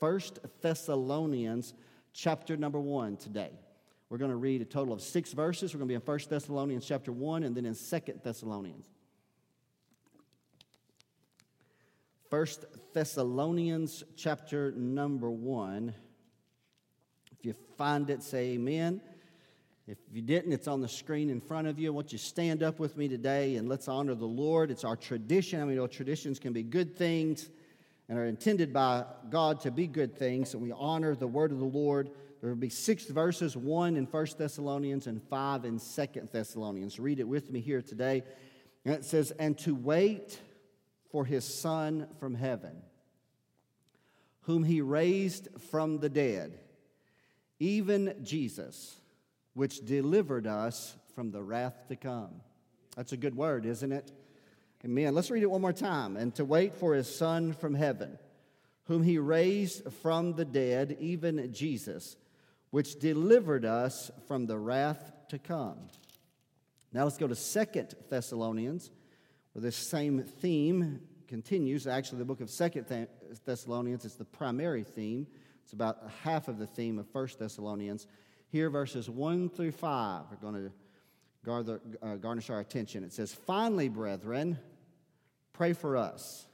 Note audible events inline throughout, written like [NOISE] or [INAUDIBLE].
First Thessalonians chapter number 1 today. We're going to read a total of six verses. We're going to be in First Thessalonians chapter 1 and then in Second Thessalonians. First Thessalonians chapter number 1. If you find it, say amen. If you didn't, it's on the screen in front of you. I want you to stand up with me today and let's honor the Lord. It's our tradition. I mean, know traditions can be good things and are intended by God to be good things, and we honor the word of the Lord. There will be six verses, one in First Thessalonians and five in Second Thessalonians. Read it with me here today. And it says, And to wait for his Son from heaven, whom he raised from the dead, even Jesus which delivered us from the wrath to come. That's a good word, isn't it? Amen. Let's read it one more time. And to wait for his Son from heaven, whom he raised from the dead, even Jesus, which delivered us from the wrath to come. Now let's go to Second Thessalonians, where this same theme continues. Actually, the book of Second Thessalonians is the primary theme. It's about half of the theme of First Thessalonians. Here, verses 1 through 5 are going to uh, garnish our attention. It says, Finally, brethren, pray for us,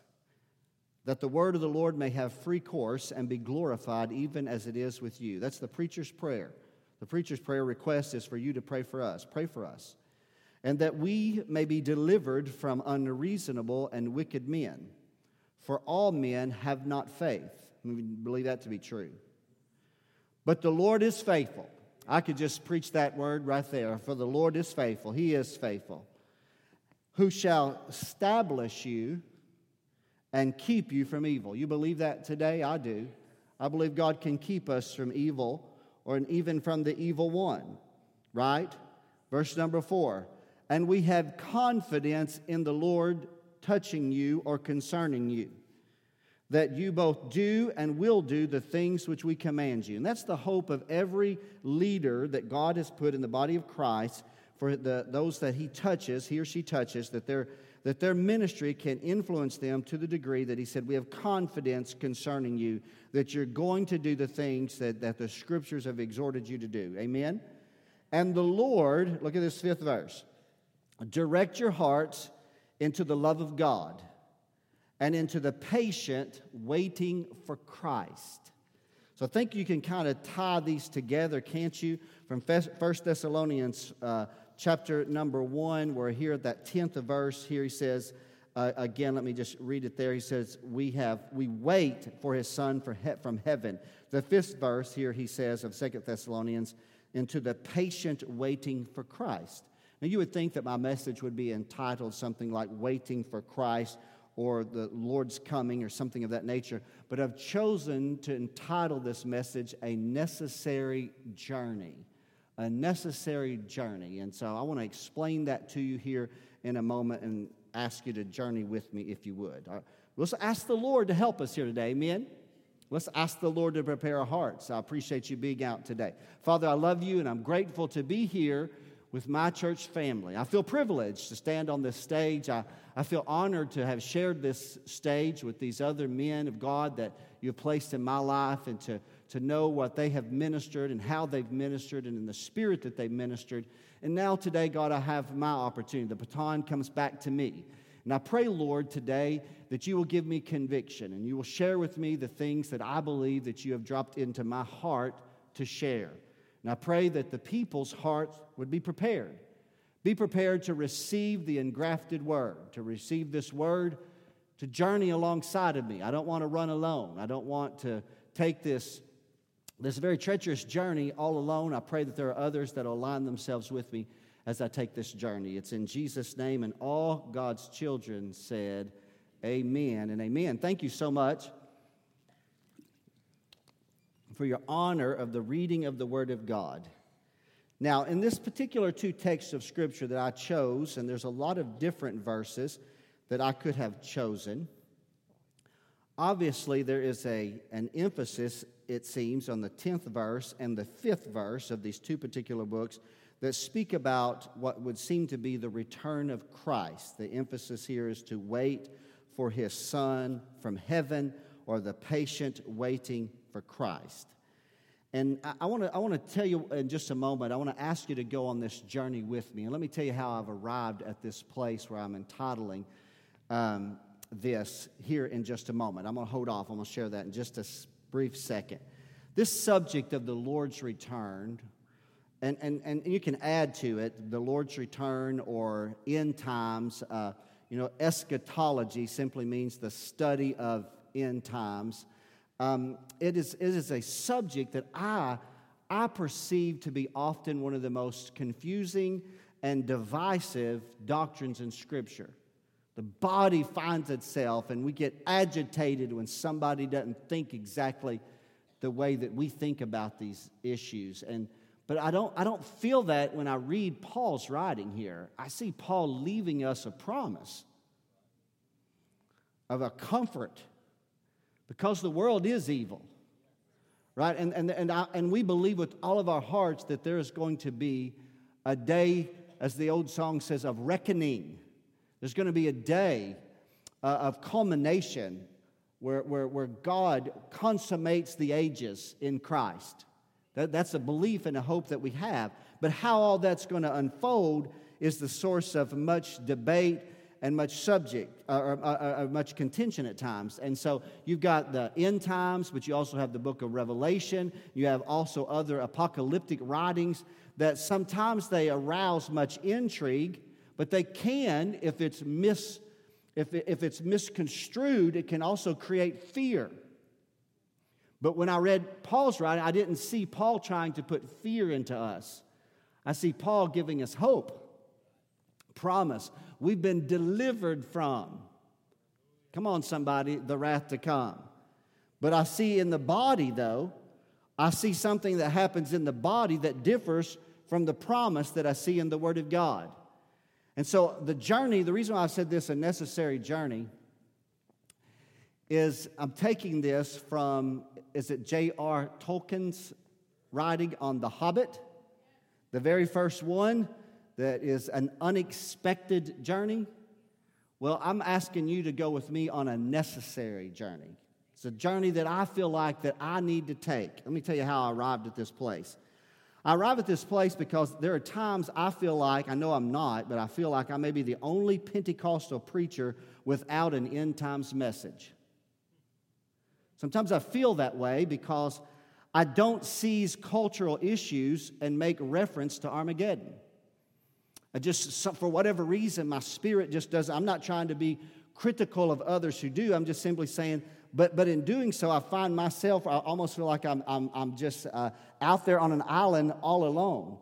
that the word of the Lord may have free course and be glorified, even as it is with you. That's the preacher's prayer. The preacher's prayer request is for you to pray for us. Pray for us. And that we may be delivered from unreasonable and wicked men. For all men have not faith. We believe that to be true. But the Lord is faithful I could just preach that word right there. For the Lord is faithful, He is faithful, who shall establish you and keep you from evil. You believe that today? I do. I believe God can keep us from evil or even from the evil one, right? Verse number four. And we have confidence in the Lord touching you or concerning you that you both do and will do the things which we command you. And that's the hope of every leader that God has put in the body of Christ for the, those that he touches, he or she touches, that their, that their ministry can influence them to the degree that he said, We have confidence concerning you that you're going to do the things that, that the scriptures have exhorted you to do. Amen? And the Lord, look at this fifth verse, direct your hearts into the love of God and into the patient waiting for Christ. So I think you can kind of tie these together, can't you? From First Thessalonians uh, chapter number 1, we're here at that 10th verse, here he says, uh, again, let me just read it there. He says, We have, we wait for his son for he- from heaven. The fifth verse here, he says of Second Thessalonians, into the patient waiting for Christ. Now, you would think that my message would be entitled something like Waiting for Christ or the Lord's coming or something of that nature, but I've chosen to entitle this message A Necessary Journey. A necessary journey. And so I want to explain that to you here in a moment and ask you to journey with me if you would. Right. Let's ask the Lord to help us here today. Amen. Let's ask the Lord to prepare our hearts. I appreciate you being out today. Father, I love you and I'm grateful to be here with my church family. I feel privileged to stand on this stage. I, I feel honored to have shared this stage with these other men of God that you've placed in my life and to, to know what they have ministered and how they've ministered and in the spirit that they've ministered. And now, today, God, I have my opportunity. The baton comes back to me. And I pray, Lord, today that you will give me conviction and you will share with me the things that I believe that you have dropped into my heart to share. And I pray that the people's hearts would be prepared. Be prepared to receive the engrafted word, to receive this word, to journey alongside of me. I don't want to run alone. I don't want to take this, this very treacherous journey all alone. I pray that there are others that align themselves with me as I take this journey. It's in Jesus' name, and all God's children said, Amen and amen. Thank you so much for your honor of the reading of the Word of God. Now, in this particular two texts of Scripture that I chose, and there's a lot of different verses that I could have chosen, obviously there is a, an emphasis, it seems, on the 10th verse and the 5th verse of these two particular books that speak about what would seem to be the return of Christ. The emphasis here is to wait for his Son from heaven or the patient waiting for Christ. And I, want to I want to tell you in just a moment, I want to ask you to go on this journey with me. And let me tell you how I've arrived at this place where I'm entitling um, this here in just a moment. I'm going to hold off. I'm going to share that in just a brief second. This subject of the Lord's return, and, and, and you can add to it the Lord's return or end times. Uh, you know, eschatology simply means the study of end times. Um, it, is, it is a subject that I, I perceive to be often one of the most confusing and divisive doctrines in Scripture. The body finds itself, and we get agitated when somebody doesn't think exactly the way that we think about these issues. And, but I don't, I don't feel that when I read Paul's writing here. I see Paul leaving us a promise of a comfort because the world is evil, right? And, and, and, I, and we believe with all of our hearts that there is going to be a day, as the old song says, of reckoning there's going to be a day uh, of culmination where, where, where God consummates the ages in Christ. That, that's a belief and a hope that we have. But how all that's going to unfold is the source of much debate and much subject, uh, or, uh, uh, much contention at times. And so you've got the end times, but you also have the book of Revelation. You have also other apocalyptic writings that sometimes they arouse much intrigue but they can, if it's, mis, if, if it's misconstrued, it can also create fear. But when I read Paul's writing, I didn't see Paul trying to put fear into us. I see Paul giving us hope, promise. We've been delivered from. Come on, somebody, the wrath to come. But I see in the body, though, I see something that happens in the body that differs from the promise that I see in the Word of God. And so the journey, the reason why I said this a necessary journey is I'm taking this from, is it J.R. Tolkien's writing on The Hobbit? The very first one that is an unexpected journey. Well, I'm asking you to go with me on a necessary journey. It's a journey that I feel like that I need to take. Let me tell you how I arrived at this place. I arrive at this place because there are times I feel like, I know I'm not, but I feel like I may be the only Pentecostal preacher without an end times message. Sometimes I feel that way because I don't seize cultural issues and make reference to Armageddon. I just, for whatever reason, my spirit just doesn't, I'm not trying to be critical of others who do. I'm just simply saying but, but in doing so, I find myself, I almost feel like I'm, I'm, I'm just uh, out there on an island all alone.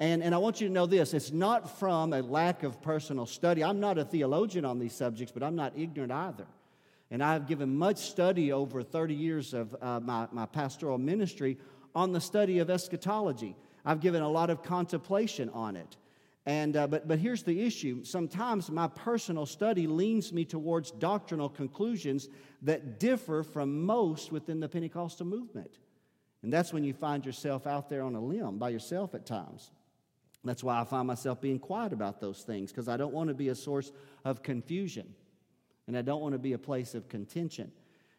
And, and I want you to know this it's not from a lack of personal study. I'm not a theologian on these subjects, but I'm not ignorant either. And I've given much study over 30 years of uh, my, my pastoral ministry on the study of eschatology. I've given a lot of contemplation on it. And, uh, but, but here's the issue. Sometimes my personal study leans me towards doctrinal conclusions that differ from most within the Pentecostal movement. And that's when you find yourself out there on a limb by yourself at times. That's why I find myself being quiet about those things, because I don't want to be a source of confusion. And I don't want to be a place of contention.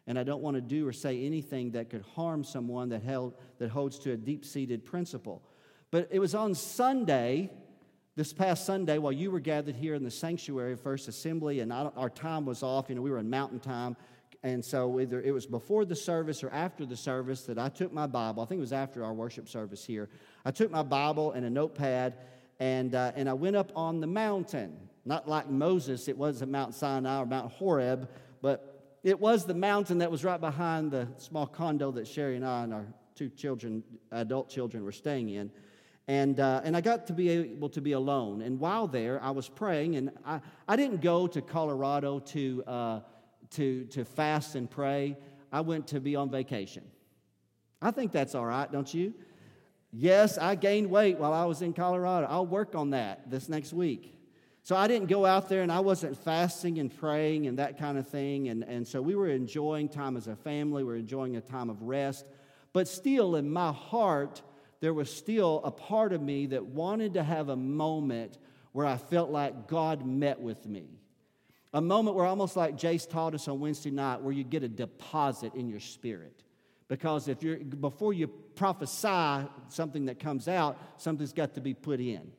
And I don't want to do or say anything that could harm someone that, held, that holds to a deep seated principle. But it was on Sunday this past Sunday, while you were gathered here in the sanctuary First Assembly, and our time was off, you know, we were in mountain time, and so either it was before the service or after the service that I took my Bible. I think it was after our worship service here. I took my Bible and a notepad, and uh, and I went up on the mountain. Not like Moses, it wasn't Mount Sinai or Mount Horeb, but it was the mountain that was right behind the small condo that Sherry and I and our two children, adult children, were staying in. And, uh, and I got to be able to be alone. And while there, I was praying, and I, I didn't go to Colorado to, uh, to, to fast and pray. I went to be on vacation. I think that's all right, don't you? Yes, I gained weight while I was in Colorado. I'll work on that this next week. So I didn't go out there and I wasn't fasting and praying and that kind of thing. And, and so we were enjoying time as a family, we were enjoying a time of rest. But still, in my heart, there was still a part of me that wanted to have a moment where I felt like God met with me. A moment where almost like Jace taught us on Wednesday night, where you get a deposit in your spirit. Because if you're before you prophesy something that comes out, something's got to be put in.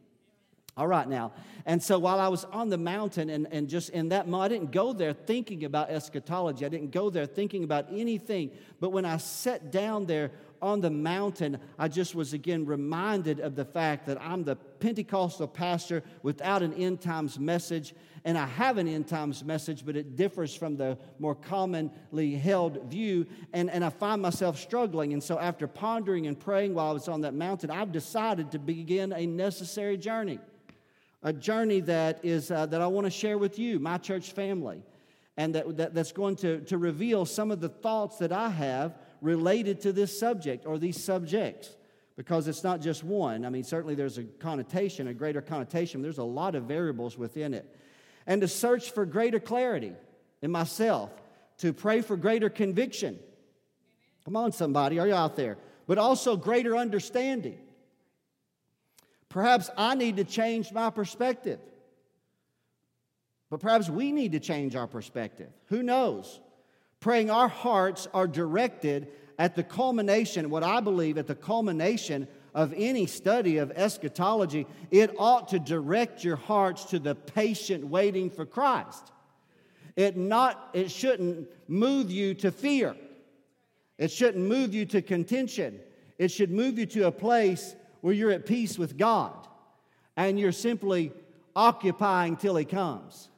All right, now. And so while I was on the mountain and, and just in that moment, I didn't go there thinking about eschatology. I didn't go there thinking about anything. But when I sat down there on the mountain, I just was again reminded of the fact that I'm the Pentecostal pastor without an end times message. And I have an end times message, but it differs from the more commonly held view. And, and I find myself struggling. And so, after pondering and praying while I was on that mountain, I've decided to begin a necessary journey a journey that, is, uh, that I want to share with you, my church family, and that, that, that's going to, to reveal some of the thoughts that I have related to this subject or these subjects. Because it's not just one. I mean, certainly there's a connotation, a greater connotation. There's a lot of variables within it. And to search for greater clarity in myself, to pray for greater conviction. Come on, somebody, are you out there? But also greater understanding Perhaps I need to change my perspective. But perhaps we need to change our perspective. Who knows? Praying our hearts are directed at the culmination, what I believe at the culmination of any study of eschatology, it ought to direct your hearts to the patient waiting for Christ. It, not, it shouldn't move you to fear. It shouldn't move you to contention. It should move you to a place where you're at peace with God and you're simply occupying till He comes.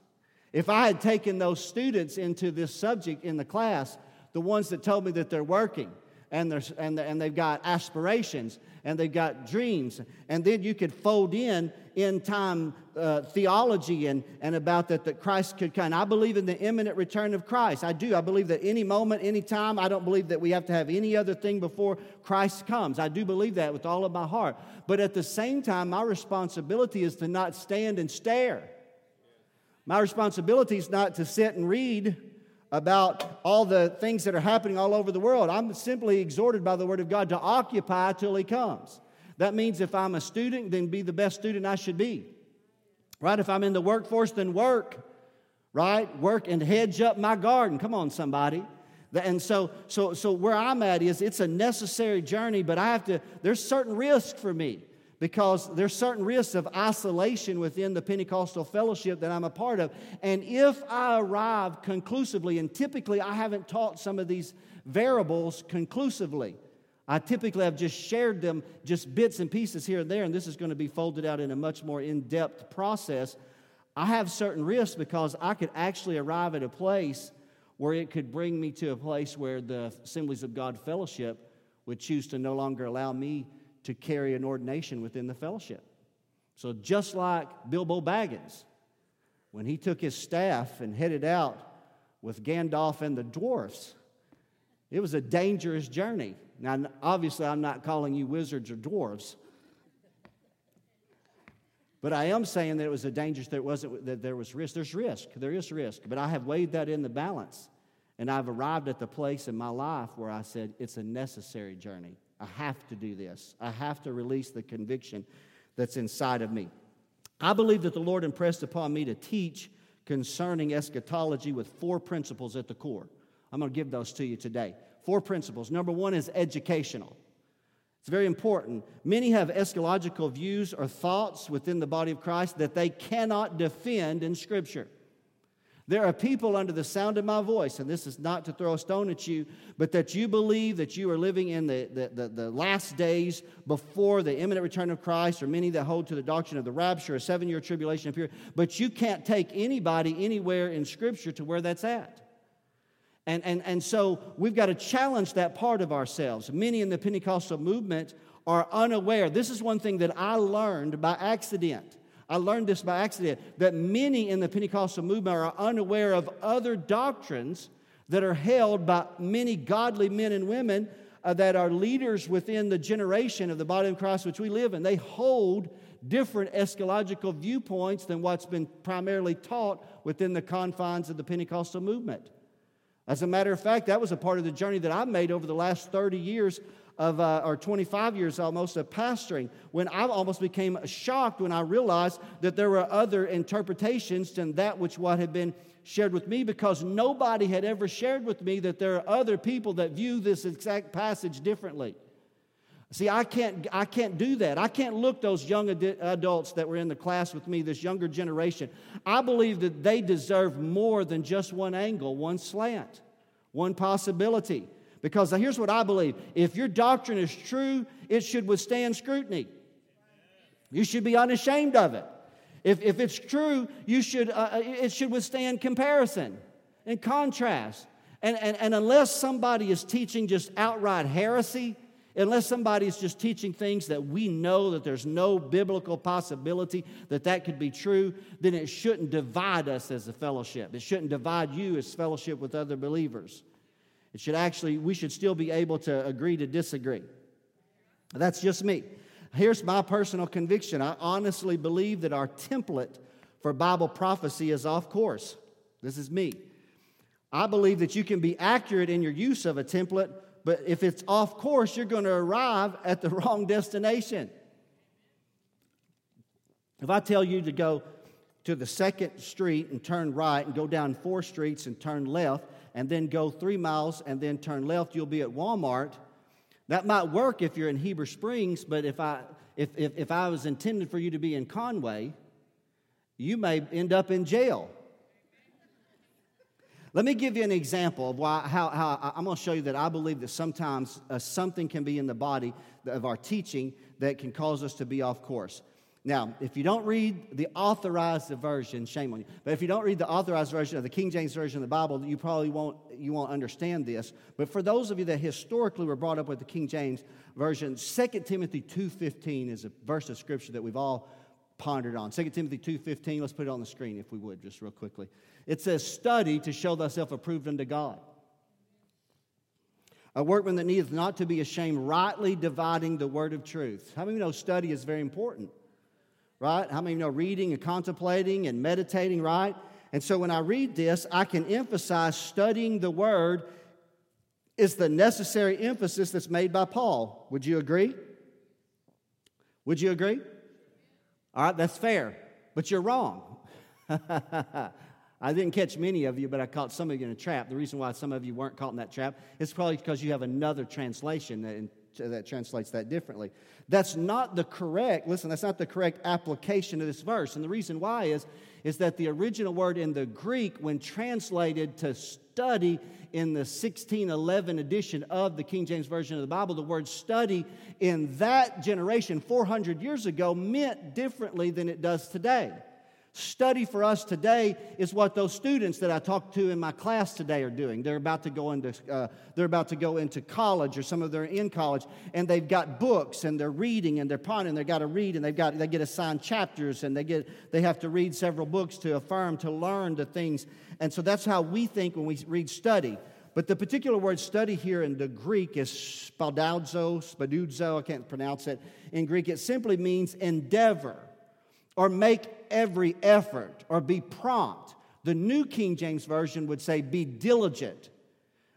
If I had taken those students into this subject in the class, the ones that told me that they're working, and, there's, and, and they've got aspirations and they've got dreams. And then you could fold in in time uh, theology and, and about that, that Christ could come. I believe in the imminent return of Christ. I do. I believe that any moment, any time, I don't believe that we have to have any other thing before Christ comes. I do believe that with all of my heart. But at the same time, my responsibility is to not stand and stare. My responsibility is not to sit and read about all the things that are happening all over the world. I'm simply exhorted by the Word of God to occupy till He comes. That means if I'm a student, then be the best student I should be. Right? If I'm in the workforce, then work. Right? Work and hedge up my garden. Come on, somebody. And so, so, so where I'm at is it's a necessary journey, but I have to, there's certain risk for me because there's certain risks of isolation within the Pentecostal fellowship that I'm a part of. And if I arrive conclusively, and typically I haven't taught some of these variables conclusively, I typically have just shared them, just bits and pieces here and there, and this is going to be folded out in a much more in depth process. I have certain risks because I could actually arrive at a place where it could bring me to a place where the Assemblies of God fellowship would choose to no longer allow me to carry an ordination within the fellowship. So, just like Bilbo Baggins, when he took his staff and headed out with Gandalf and the dwarfs, it was a dangerous journey. Now, obviously, I'm not calling you wizards or dwarves, but I am saying that it was a dangerous. There wasn't that there was risk. There's risk. There is risk, but I have weighed that in the balance, and I've arrived at the place in my life where I said it's a necessary journey. I have to do this. I have to release the conviction that's inside of me. I believe that the Lord impressed upon me to teach concerning eschatology with four principles at the core. I'm going to give those to you today. Four principles. Number one is educational. It's very important. Many have eschatological views or thoughts within the body of Christ that they cannot defend in Scripture. There are people under the sound of my voice, and this is not to throw a stone at you, but that you believe that you are living in the, the, the, the, last days before the imminent return of Christ, or many that hold to the doctrine of the rapture, a seven year tribulation period, but you can't take anybody anywhere in Scripture to where that's at. And, and, and so we've got to challenge that part of ourselves. Many in the Pentecostal movement are unaware. This is one thing that I learned by accident. I learned this by accident that many in the Pentecostal movement are unaware of other doctrines that are held by many godly men and women uh, that are leaders within the generation of the body of Christ which we live in. They hold different eschatological viewpoints than what's been primarily taught within the confines of the Pentecostal movement. As a matter of fact, that was a part of the journey that I made over the last 30 years of, uh, or 25 years almost of pastoring, when I almost became shocked when I realized that there were other interpretations than that which what had been shared with me because nobody had ever shared with me that there are other people that view this exact passage differently. See, I can't, I can't do that. I can't look those young ad- adults that were in the class with me, this younger generation. I believe that they deserve more than just one angle, one slant, one possibility. Because here's what I believe if your doctrine is true, it should withstand scrutiny. You should be unashamed of it. If, if it's true, you should, uh, uh it should withstand comparison and contrast. And, and, and unless somebody is teaching just outright heresy, unless somebody is just teaching things that we know that there's no biblical possibility that that could be true, then it shouldn't divide us as a fellowship. It shouldn't divide you as fellowship with other believers. It should actually, we should still be able to agree to disagree. That's just me. Here's my personal conviction I honestly believe that our template for Bible prophecy is off course. This is me. I believe that you can be accurate in your use of a template, but if it's off course, you're going to arrive at the [LAUGHS] wrong destination. If I tell you to go to the second street and turn right and go down four streets and turn left, and then go three miles and then turn left, you'll be at Walmart. That might work if you're in Heber Springs, but if I, if, if, if I was intended for you to be in Conway, you may end up in jail. Let me give you an example of why, how, how I'm going to show you that I believe that sometimes uh, something can be in the body of our teaching that can cause us to be off course. Now, if you don't read the authorized version, shame on you. But if you don't read the authorized version of the King James version of the Bible, you probably won't you won't understand this. But for those of you that historically were brought up with the King James version, 2 Timothy 2:15 is a verse of scripture that we've all pondered on. 2 Timothy 2:15, let's put it on the screen if we would just real quickly. It says, "Study to show thyself approved unto God." A workman that needeth not to be ashamed, rightly dividing the word of truth. How many know study is very important? Right? How many know reading and contemplating and meditating, right? And so when I read this, I can emphasize studying the word is the necessary emphasis that's made by Paul. Would you agree? Would you agree? All right, that's fair, but you're wrong. [LAUGHS] I didn't catch many of you, but I caught some of you in a trap. The reason why some of you weren't caught in that trap is probably because you have another translation that that translates that differently. That's not the correct, listen, that's not the correct application of this verse. And the reason why is, is that the original word in the Greek, when translated to study in the 1611 edition of the King James Version of the Bible, the word study in that generation, 400 years ago, meant differently than it does today. Study for us today is what those students that I talked to in my class today are doing. They're about to go into, uh, they're about to go into college, or some of them are in college, and they've got books and they're reading and they're pondering. They've got to read and they've got they get assigned chapters and they get they have to read several books to affirm to learn the things. And so that's how we think when we read study. But the particular word study here in the Greek is spaudazo, spaduzo, I can't pronounce it. In Greek, it simply means endeavor or make every effort or be prompt. The New King James Version would say be diligent.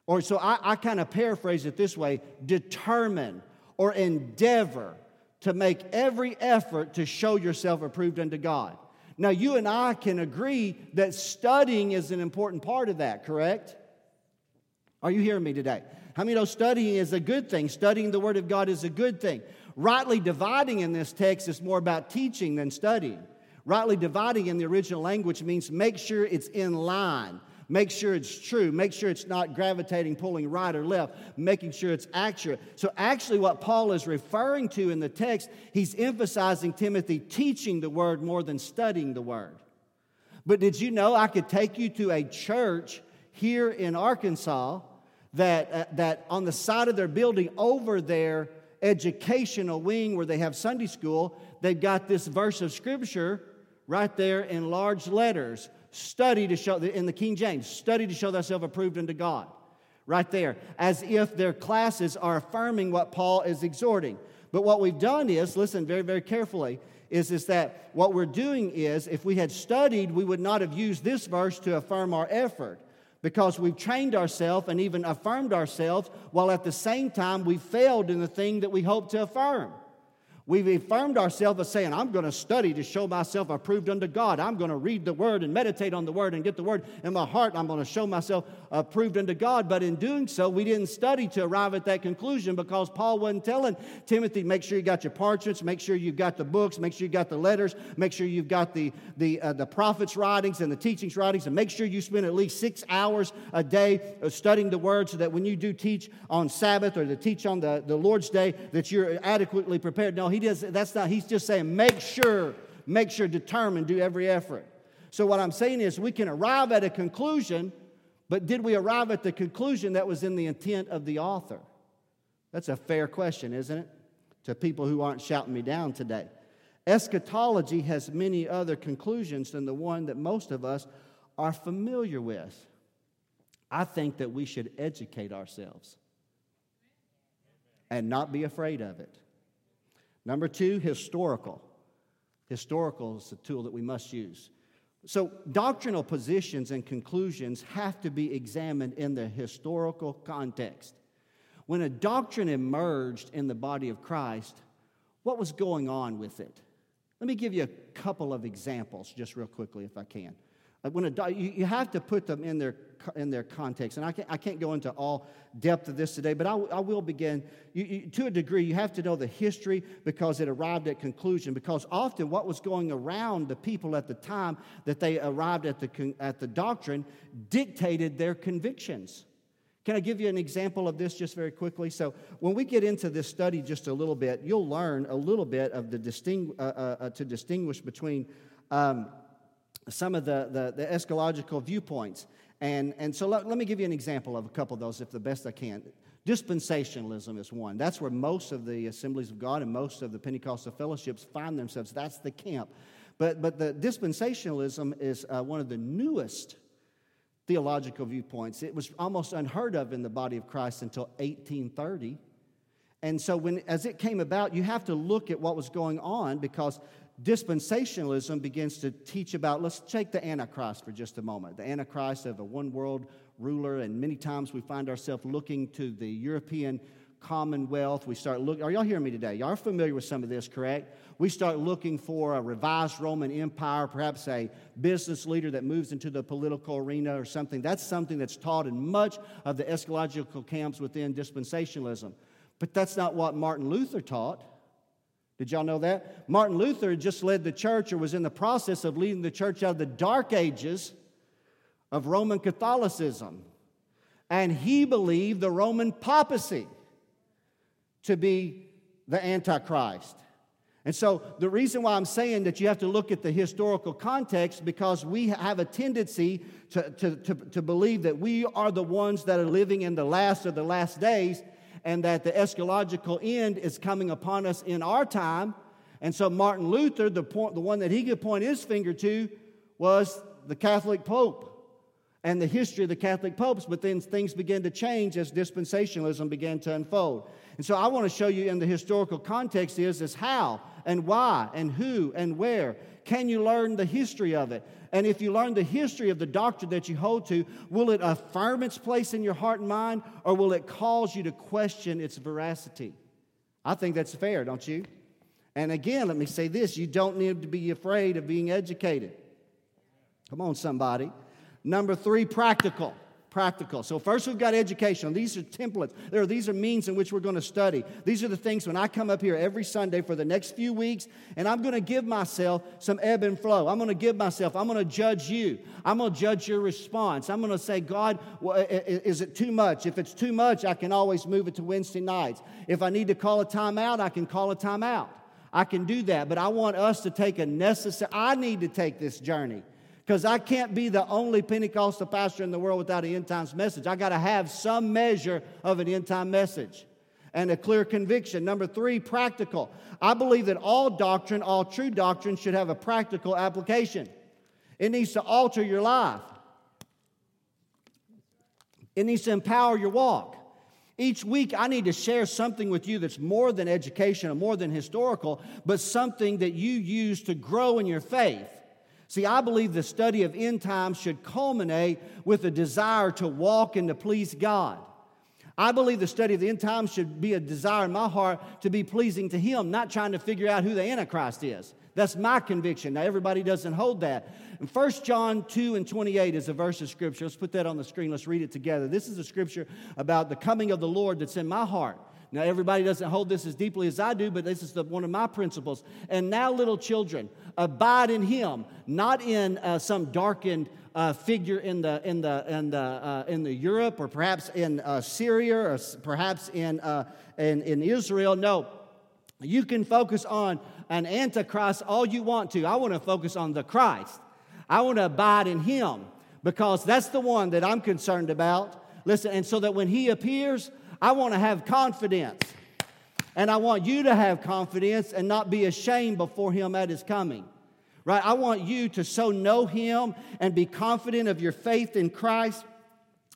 Or so I, I kind of paraphrase it this way determine or endeavor to make every effort to show yourself approved unto God. Now, you and I can agree that studying is an important part of that, correct? Are you hearing me today? How many know studying is a good thing? Studying the Word of God is a good thing. Rightly dividing in this text is more about teaching than studying. Rightly dividing in the original language means make sure it's in line. Make sure it's true. Make sure it's not gravitating, pulling right or left, making sure it's accurate. So, actually, what Paul is referring to in the text, he's emphasizing Timothy teaching the word more than studying the word. But did you know I could take you to a church here in Arkansas that, uh, that on the side of their building over there educational wing where they have Sunday school, they've got this verse of scripture right there in large letters. Study to show, in the King James, study to show thyself approved unto God. Right there, as if their classes are affirming what Paul is exhorting. But what we've done is, listen very, very carefully, is, is that what we're doing is, if we had studied, we would not have used this verse to affirm our effort. Because we've trained ourselves and even affirmed ourselves while at the same time we failed in the thing that we hope to affirm. We've affirmed ourselves as saying, I'm going to study to show myself approved unto God. I'm going to read the Word and meditate on the Word and get the Word in my heart. I'm going to show myself approved unto God. But in doing so, we didn't study to arrive at that conclusion because Paul wasn't telling Timothy, make sure you got your parchments, make sure you've got the books, make sure you got the letters, make sure you've got the, the, uh, the prophets' writings and the teachings' writings, and make sure you spend at least six hours a day studying the Word so that when you do teach on Sabbath or to teach on the, the Lord's Day, that you're adequately prepared. No, he does, that's not, he's just saying make sure, make sure, determine, do every effort. So what I'm saying is we can arrive at a conclusion, but did we arrive at the conclusion that was in the intent of the author? That's a fair question, isn't it? To people who aren't shouting me down today. Eschatology has many other conclusions than the one that most of us are familiar with. I think that we should educate ourselves and not be afraid of it. Number two, historical. Historical is a tool that we must use. So, doctrinal positions and conclusions have to be examined in the historical context. When a doctrine emerged in the body of Christ, what was going on with it? Let me give you a couple of examples, just real quickly, if I can. When a, you have to put them in their, in their context. And I can't, I can't go into all depth of this today, but I, I will begin. You, you, to a degree, you have to know the history because it arrived at conclusion. Because often what was going around the people at the time that they arrived at the, at the doctrine dictated their convictions. Can I give you an example of this just very quickly? So, when we get into this study just a little bit, you'll learn a little bit of the distingu- uh, uh, uh, to distinguish between um, some of the, the, the eschatological viewpoints. And, and so let, let me give you an example of a couple of those, if the best I can. Dispensationalism is one. That's where most of the assemblies of God and most of the Pentecostal fellowships find themselves. That's the camp. But, but the dispensationalism is uh, one of the newest theological viewpoints. It was almost unheard of in the body of Christ until 1830. And so, when, as it came about, you have to look at what was going on because dispensationalism begins to teach about, let's take the Antichrist for just a moment. The Antichrist of a one world ruler, and many times we find ourselves looking to the European commonwealth. We start looking, are y'all hearing me today? Y'all are familiar with some of this, correct? We start looking for a revised Roman Empire, perhaps a business leader that moves into the political arena or something. That's something that's taught in much of the eschatological camps within dispensationalism. But that's not what Martin Luther taught. Did y'all know that? Martin Luther just led the church or was in the process of leading the church out of the dark ages of Roman Catholicism. And he believed the Roman papacy to be the Antichrist. And so, the reason why I'm saying that you have to look at the historical context because we have a tendency to, to, to, to, believe that we are the ones that are living in the last of the last days and that the eschatological end is coming upon us in our time. And so Martin Luther, the, point, the one that he could point his finger to, was the Catholic Pope and the history of the Catholic popes. But then things began to change as dispensationalism began to unfold. And so I want to show you in the historical context is, is how and why and who and where. Can you learn the history of it? And if you learn the history of the doctrine that you hold to, will it affirm its place in your heart and mind, or will it cause you to question its veracity? I think that's fair, don't you? And again, let me say this you don't need to be afraid of being educated. Come on, somebody. Number three, practical practical. So first we've got education. These are templates. There, are, these are means in which we're going to study. These are the things when I come up here every Sunday for the next few weeks, and I'm going to give myself some ebb and flow. I'm going to give myself. I'm going to judge you. I'm going to judge your response. I'm going to say, God, is it too much? If it's too much, I can always move it to Wednesday nights. If I need to call a timeout, I can call a timeout. I can do that, but I want us to take a necessary. I need to take this journey because I can't be the only Pentecostal pastor in the world without an end times message. I got to have some measure of an end time message and a clear conviction. Number three, practical. I believe that all doctrine, all true doctrine, should have a practical application. It needs to alter your life, it needs to empower your walk. Each week, I need to share something with you that's more than educational, more than historical, but something that you use to grow in your faith See, I believe the study of end times should culminate with a desire to walk and to please God. I believe the study of the end times should be a desire in my heart to be pleasing to Him, not trying to figure out who the Antichrist is. That's my conviction. Now, everybody doesn't hold that. And 1 John 2 and 28 is a verse of scripture. Let's put that on the screen. Let's read it together. This is a scripture about the coming of the Lord that's in my heart. Now, everybody doesn't hold this as deeply as I do, but this is the, one of my principles. And now, little children, abide in Him, not in uh, some darkened uh, figure in the in the in the uh, in the Europe or perhaps in uh, Syria or perhaps in, uh, in in Israel. No, you can focus on an antichrist all you want to. I want to focus on the Christ. I want to abide in Him because that's the one that I'm concerned about. Listen, and so that when He appears, I want to have confidence. And I want you to have confidence and not be ashamed before Him at His coming. Right? I want you to so know Him and be confident of your faith in Christ.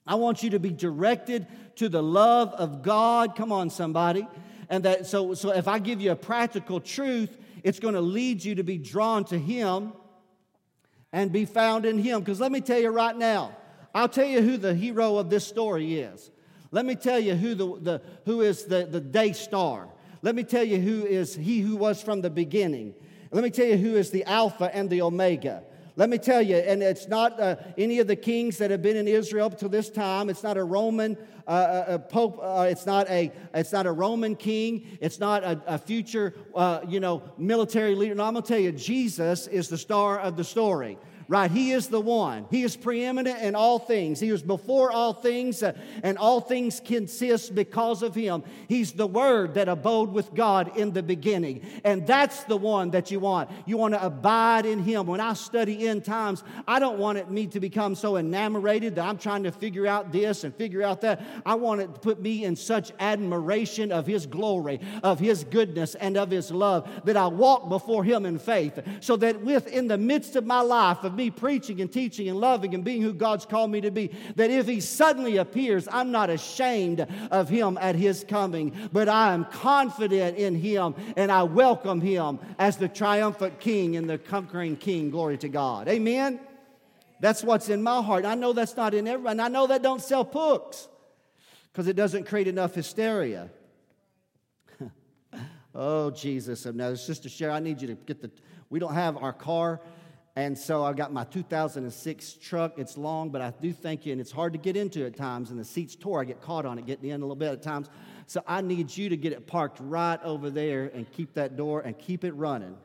I want you to be directed to the love of God. Come on, somebody. And that so, so if I give you a practical truth, it's going to lead you to be drawn to Him and be found in Him. Because let me tell you right now, I'll tell you who the hero of this story is. Let me tell you who, the, the, who is the, the day star. Let me tell you who is he who was from the beginning. Let me tell you who is the Alpha and the Omega. Let me tell you, and it's not uh, any of the kings that have been in Israel up to this time. It's not a Roman uh, a uh, uh, pope. Uh, it's not a. It's not a Roman king. It's not a, a future, uh, you know, military leader. No, I'm gonna tell you, Jesus is the star of the story right? He is the one. He is preeminent in all things. He was before all things, uh, and all things consist because of him. He's the Word that abode with God in the beginning. And that's the one that you want. You want to abide in him. When I study end times, I don't want it, me to become so enamored that I'm trying to figure out this and figure out that. I want it to put me in such admiration of his glory, of his goodness, and of his love that I walk before him in faith. So that within the midst of my life, me preaching and teaching and loving and being who God's called me to be, that if He suddenly appears, I'm not ashamed of Him at His coming, but I am confident in Him and I welcome Him as the triumphant King and the conquering King. Glory to God. Amen. That's what's in my heart. I know that's not in everyone. I know that don't sell books because it doesn't create enough hysteria. [LAUGHS] oh, Jesus. Now, Sister Sherry, I need you to get the. We don't have our car and so I've got my 2006 truck. It's long, but I do thank you, and it's hard to get into at times, and the seat's tore. I get caught on it getting in a little bit at times. So I need you to get it parked right over there and keep that door and keep it running.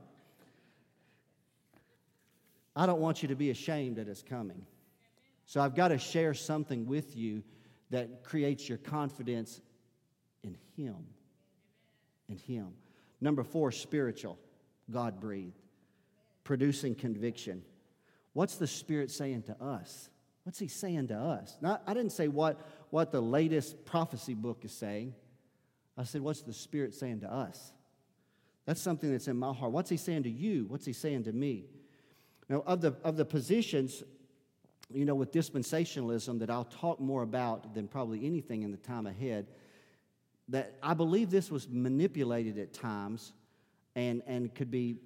I don't want you to be ashamed that it's coming. So I've got to share something with you that creates your confidence in Him. In Him. Number four, spiritual, God breathed producing conviction. What's the Spirit saying to us? What's He saying to us? Not, I didn't say what, what the latest prophecy book is saying. I said, What's the Spirit saying to us? That's something that's in my heart. What's He saying to you? What's He saying to me? Now, of the, of the positions, you know, with dispensationalism that I'll talk more about than probably anything in the time ahead, that I believe this was manipulated at times and, and could be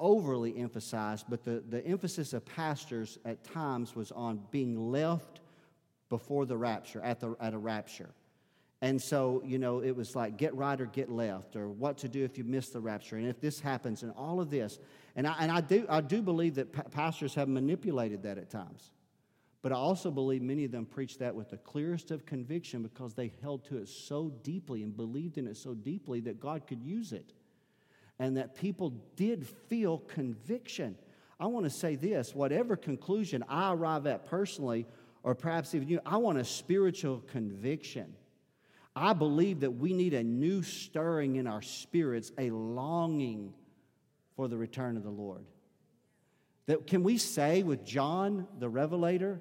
overly emphasized, but the, the emphasis of pastors at times was on being left before the rapture, at, the, at a rapture. And so, you know, it was like get right or get left, or what to do if you miss the rapture, and if this happens, and all of this. And I, and I, do, I do believe that pa- pastors have manipulated that at times. But I also believe many of them preached that with the clearest of conviction because they held to it so deeply and believed in it so deeply that God could use it and that people did feel conviction. I want to say this whatever conclusion I arrive at personally, or perhaps even you, I want a spiritual conviction. I believe that we need a new stirring in our spirits, a longing for the return of the Lord. That can we say with John the Revelator,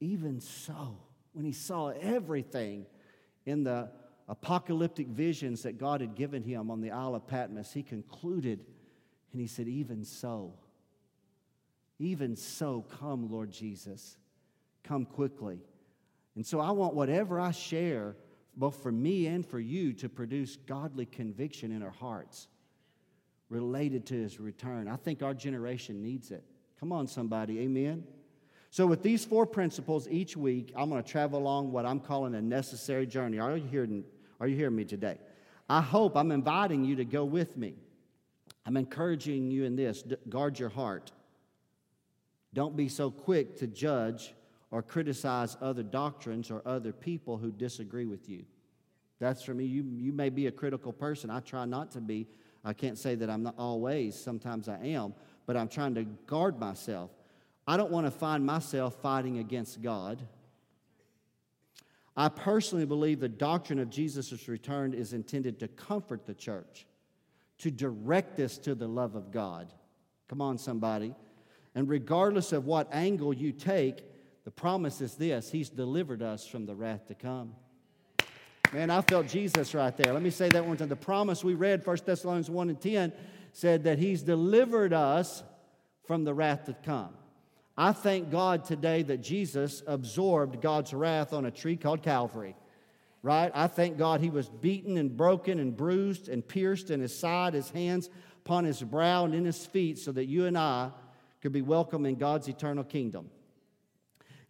even so, when he saw everything in the apocalyptic visions that God had given him on the Isle of Patmos, he concluded and he said, Even so, even so, come, Lord Jesus, come quickly. And so I want whatever I share, both for me and for you, to produce godly conviction in our hearts related to his return. I think our generation needs it Come on, somebody. Amen. So, with these four principles each week, I'm going to travel along what I'm calling a necessary journey. Are you hearing, are you hearing me today? I hope I'm inviting you to go with me. I'm encouraging you in this guard your heart. Don't be so quick to judge or criticize other doctrines or other people who disagree with you. That's for me. You, you may be a critical person. I try not to be. I can't say that I'm not always. Sometimes I am. But I'm trying to guard myself. I don't want to find myself fighting against God. I personally believe the doctrine of Jesus' return is intended to comfort the church, to direct us to the love of God. Come on, somebody. And regardless of what angle you take, the promise is this He's delivered us from the wrath to come. Man, I felt Jesus right there. Let me say that one time. The promise we read, 1 Thessalonians 1 and 10, said that He's delivered us from the wrath to come. I thank God today that Jesus absorbed God's wrath on a tree called Calvary. Right? I thank God he was beaten and broken and bruised and pierced in his side, his hands upon his brow and in his feet, so that you and I could be welcome in God's eternal kingdom.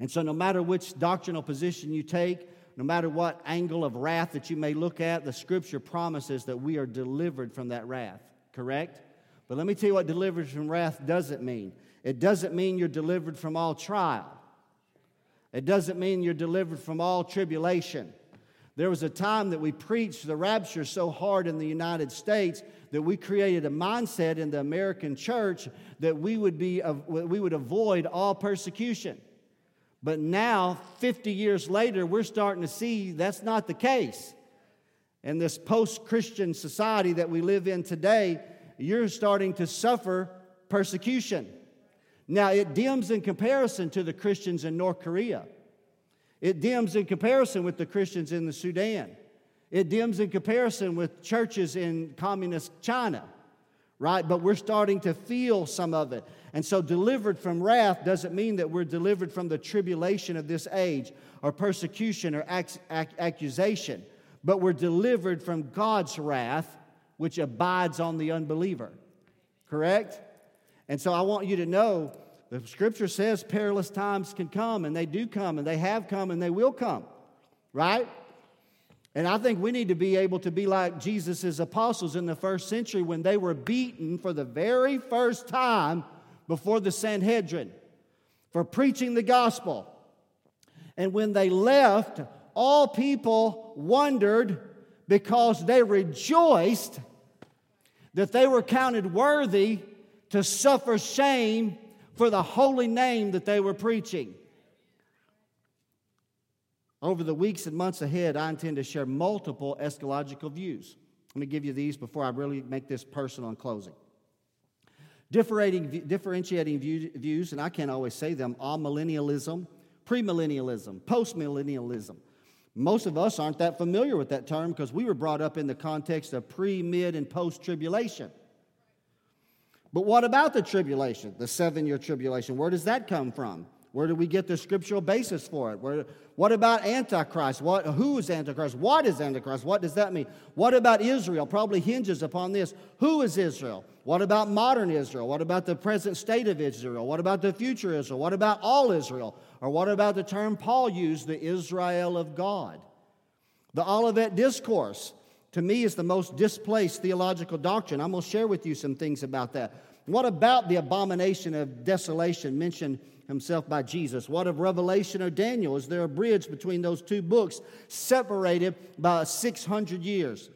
And so, no matter which doctrinal position you take, no matter what angle of wrath that you may look at, the scripture promises that we are delivered from that wrath, correct? But let me tell you what delivered from wrath doesn't mean. It doesn't mean you're delivered from all trial, it doesn't mean you're delivered from all tribulation. There was a time that we preached the rapture so hard in the United States that we created a mindset in the American church that we would, be, uh, we would avoid all persecution. But now, 50 years later, we're starting to see that's not the case. In this post Christian society that we live in today, you're starting to suffer persecution. Now, it dims in comparison to the Christians in North Korea. It dims in comparison with the Christians in the Sudan. It dims in comparison with churches in communist China, right? But we're starting to feel some of it. And so, delivered from wrath doesn't mean that we're delivered from the tribulation of this age or persecution or ac- ac- accusation, but we're delivered from God's wrath, which abides on the unbeliever. Correct? And so, I want you to know the scripture says perilous times can come, and they do come, and they have come, and they will come. Right? And I think we need to be able to be like Jesus' apostles in the first century when they were beaten for the very first time before the Sanhedrin for preaching the gospel. And when they left, all people wondered because they rejoiced that they were counted worthy to suffer shame for the holy name that they were preaching. Over the weeks and months ahead, I intend to share multiple eschatological views. Let me give you these before I really make this personal in closing. Differentiating, differentiating views, and I can't always say them, amillennialism, premillennialism, postmillennialism. Most of us aren't that familiar with that term because we were brought up in the context of pre, mid, and post tribulation. But what about the tribulation, the seven year tribulation? Where does that come from? Where do we get the scriptural basis for it? Where, what about Antichrist? What, who is Antichrist? What is Antichrist? What does that mean? What about Israel? Probably hinges upon this. Who is Israel? What about modern Israel? What about the present state of Israel? What about the future Israel? What about all Israel? Or what about the term Paul used, the Israel of God? The Olivet Discourse, to me, is the most displaced theological doctrine. I'm going to share with you some things about that. What about the abomination of desolation mentioned himself by Jesus? What of Revelation or Daniel? Is there a bridge between those two books separated by 600 years?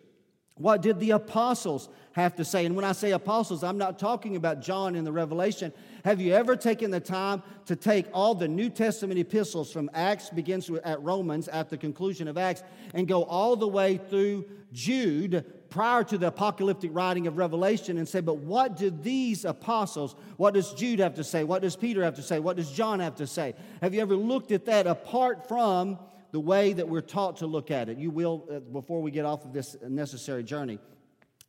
What did the apostles have to say? And when I say apostles, I'm not talking about John in the Revelation. Have you ever taken the time to take all the New Testament epistles from Acts, begins at Romans at the conclusion of Acts, and go all the way through Jude prior to the apocalyptic writing of Revelation and say, but what do these apostles, what does Jude have to say? What does Peter have to say? What does John have to say? Have you ever looked at that apart from the way that we're taught to look at it? You will, uh, before we get off of this necessary journey.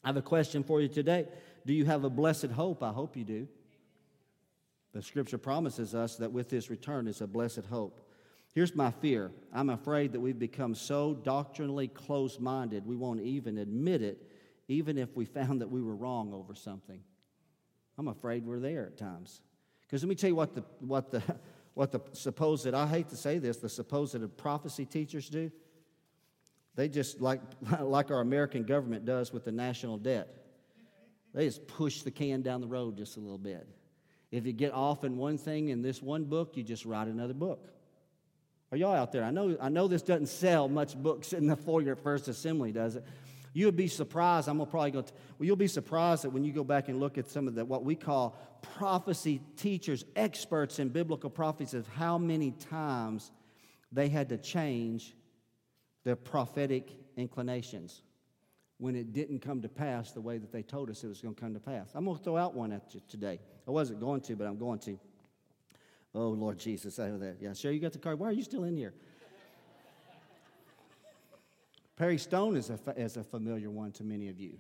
I have a question for you today. Do you have a blessed hope? I hope you do. The scripture promises us that with this return is a blessed hope. Here's my fear I'm afraid that we've become so doctrinally close minded, we won't even admit it, even if we [LAUGHS] found that we were wrong over something. I'm afraid we're there at times. Because let me tell you what the, what the, [LAUGHS] what the supposed, I hate to say this, the supposed prophecy teachers do. They just, like, [LAUGHS] like our American government does with the national debt, they just push the can down the road just a little bit. If you get off in one thing in this one book, you just write another book. Are y'all out there? I know, I know this doesn't sell much books in the foyer First Assembly, does it? You would be surprised. I'm gonna probably go. To, well, you'll be surprised that when you go back and look at some of the what we call prophecy teachers, experts in biblical prophecy, of how many times they had to change their prophetic inclinations when it didn't come to pass the way that they told us it was going to come to pass. I'm going to throw out one at you today. I wasn't going to, but I'm going to. Oh, Lord Jesus, I have that. Yeah, sure, you got the card. Why are you still in here? Perry Stone is a, is a familiar one to many of you.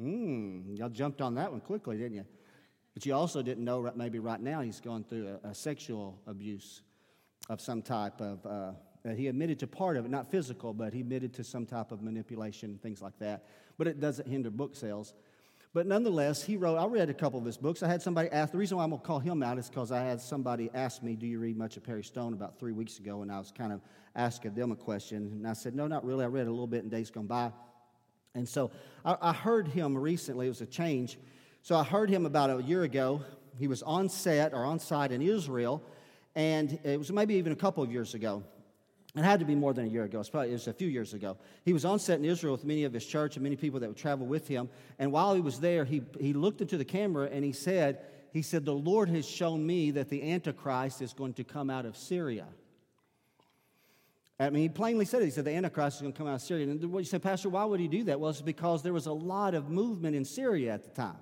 Hmm, y'all jumped on that one quickly, didn't you? But you also didn't know maybe right now he's going through a, a sexual abuse of some type of. Uh, Uh, he admitted to part of it, not physical, but he admitted to some type of manipulation, things like that. But it doesn't hinder book sales. But nonetheless, he wrote, I read a couple of his books. I had somebody ask, the reason why I'm going to call him out is because I had somebody ask me, Do you read much of Perry Stone about three weeks ago? And I was kind of asking them a question. And I said, No, not really. I read a little bit in days gone by. And so I, I heard him recently. It was a change. So I heard him about a year ago. He was on set or on site in Israel. And it was maybe even a couple of years ago. It had to be more than a year ago. It's probably, it was a few years ago. He was on set in Israel with many of his church and many people that would travel with him. And while he was there, he, he looked into the camera and he said, he said, the Lord has shown me that the Antichrist is going to come out of Syria. I mean, he plainly said it. He said the Antichrist is going to come out of Syria. And what you say, Pastor, why would he do that? Well, it's because there was a lot of movement in Syria at the time.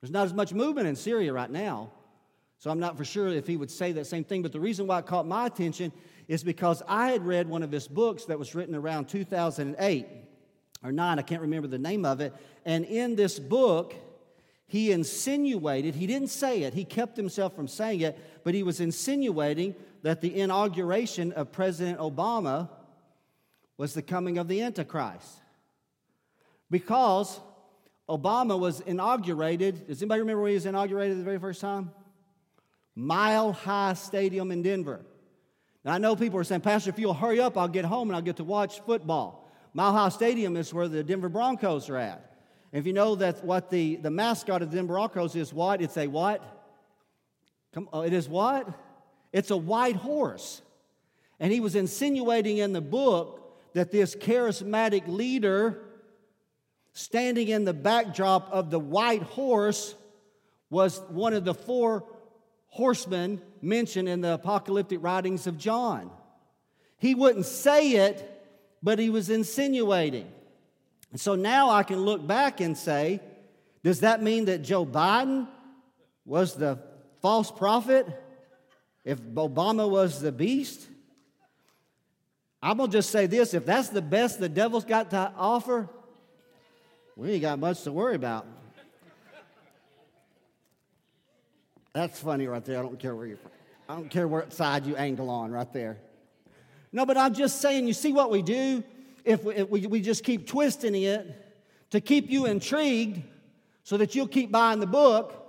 There's not as much movement in Syria right now. So I'm not for sure if he would say that same thing, but the reason why it caught my attention is because I had read one of his books that was written around 2008 or 9, I can't remember the name of it. And in this book, he insinuated, he didn't say it, he kept himself from saying it, but he was insinuating that the inauguration of President Obama was the coming of the Antichrist. Because Obama was inaugurated, does anybody remember when he was inaugurated the very first time? Mile High Stadium in Denver. Now, I know people are saying, Pastor, if you'll hurry up, I'll get home and I'll get to watch football. Mile High Stadium is where the Denver Broncos are at. if you know that what the, the mascot of the Denver Broncos is what? It's a what? Come, oh, it is what? It's a white horse. And he was insinuating in the book that this charismatic leader standing in the backdrop of the white horse was one of the four horsemen mentioned in the apocalyptic writings of John. He wouldn't say it, but he was insinuating. And so now I can look back and say, does that mean that Joe Biden was the false prophet? If Obama was the beast? I'm going to just say this if that's the best the devil's got to offer, we ain't got much to worry about. That's funny right there. I don't care where you're from. I don't care what side you angle on right there. No, but I'm just saying, you see what we do? If we, if we, we just keep twisting it to keep you intrigued so that you'll keep buying the book,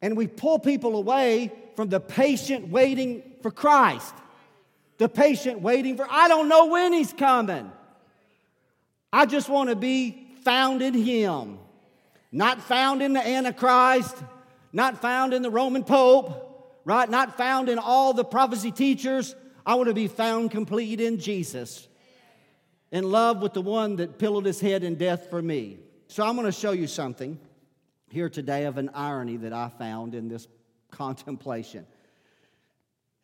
and we pull people away from the patient waiting for Christ. The patient waiting for, I don't know when he's coming. I just want to be found in him. Not found in the Antichrist, not found in the Roman Pope, right? Not found in all the prophecy teachers. I want to be found complete in Jesus, in love with the one that pillowed his head in death for me. So I'm going to show you something here today of an irony that I found in this contemplation.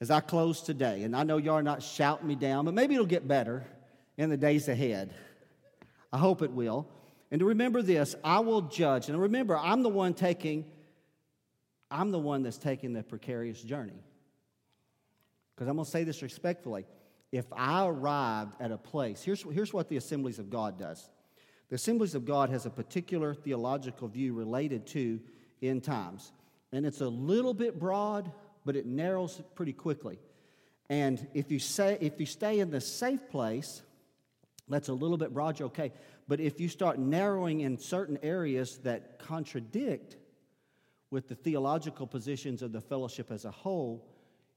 As I close today, and I know y'all are not shouting me down, but maybe it'll get better in the days ahead. I hope it will. And to remember this, I will judge. And remember, I'm the one taking, I'm the one that's taking the precarious journey. Because I'm going to say this respectfully. If I arrived at a place, here's, here's what the Assemblies of God does. The Assemblies of God has a particular theological view related to end times. And it's a little bit broad, but it narrows pretty quickly. And if you say if you stay in the safe place, that's a little bit broad, okay. But if you start narrowing in certain areas that contradict with the theological positions of the fellowship as a whole,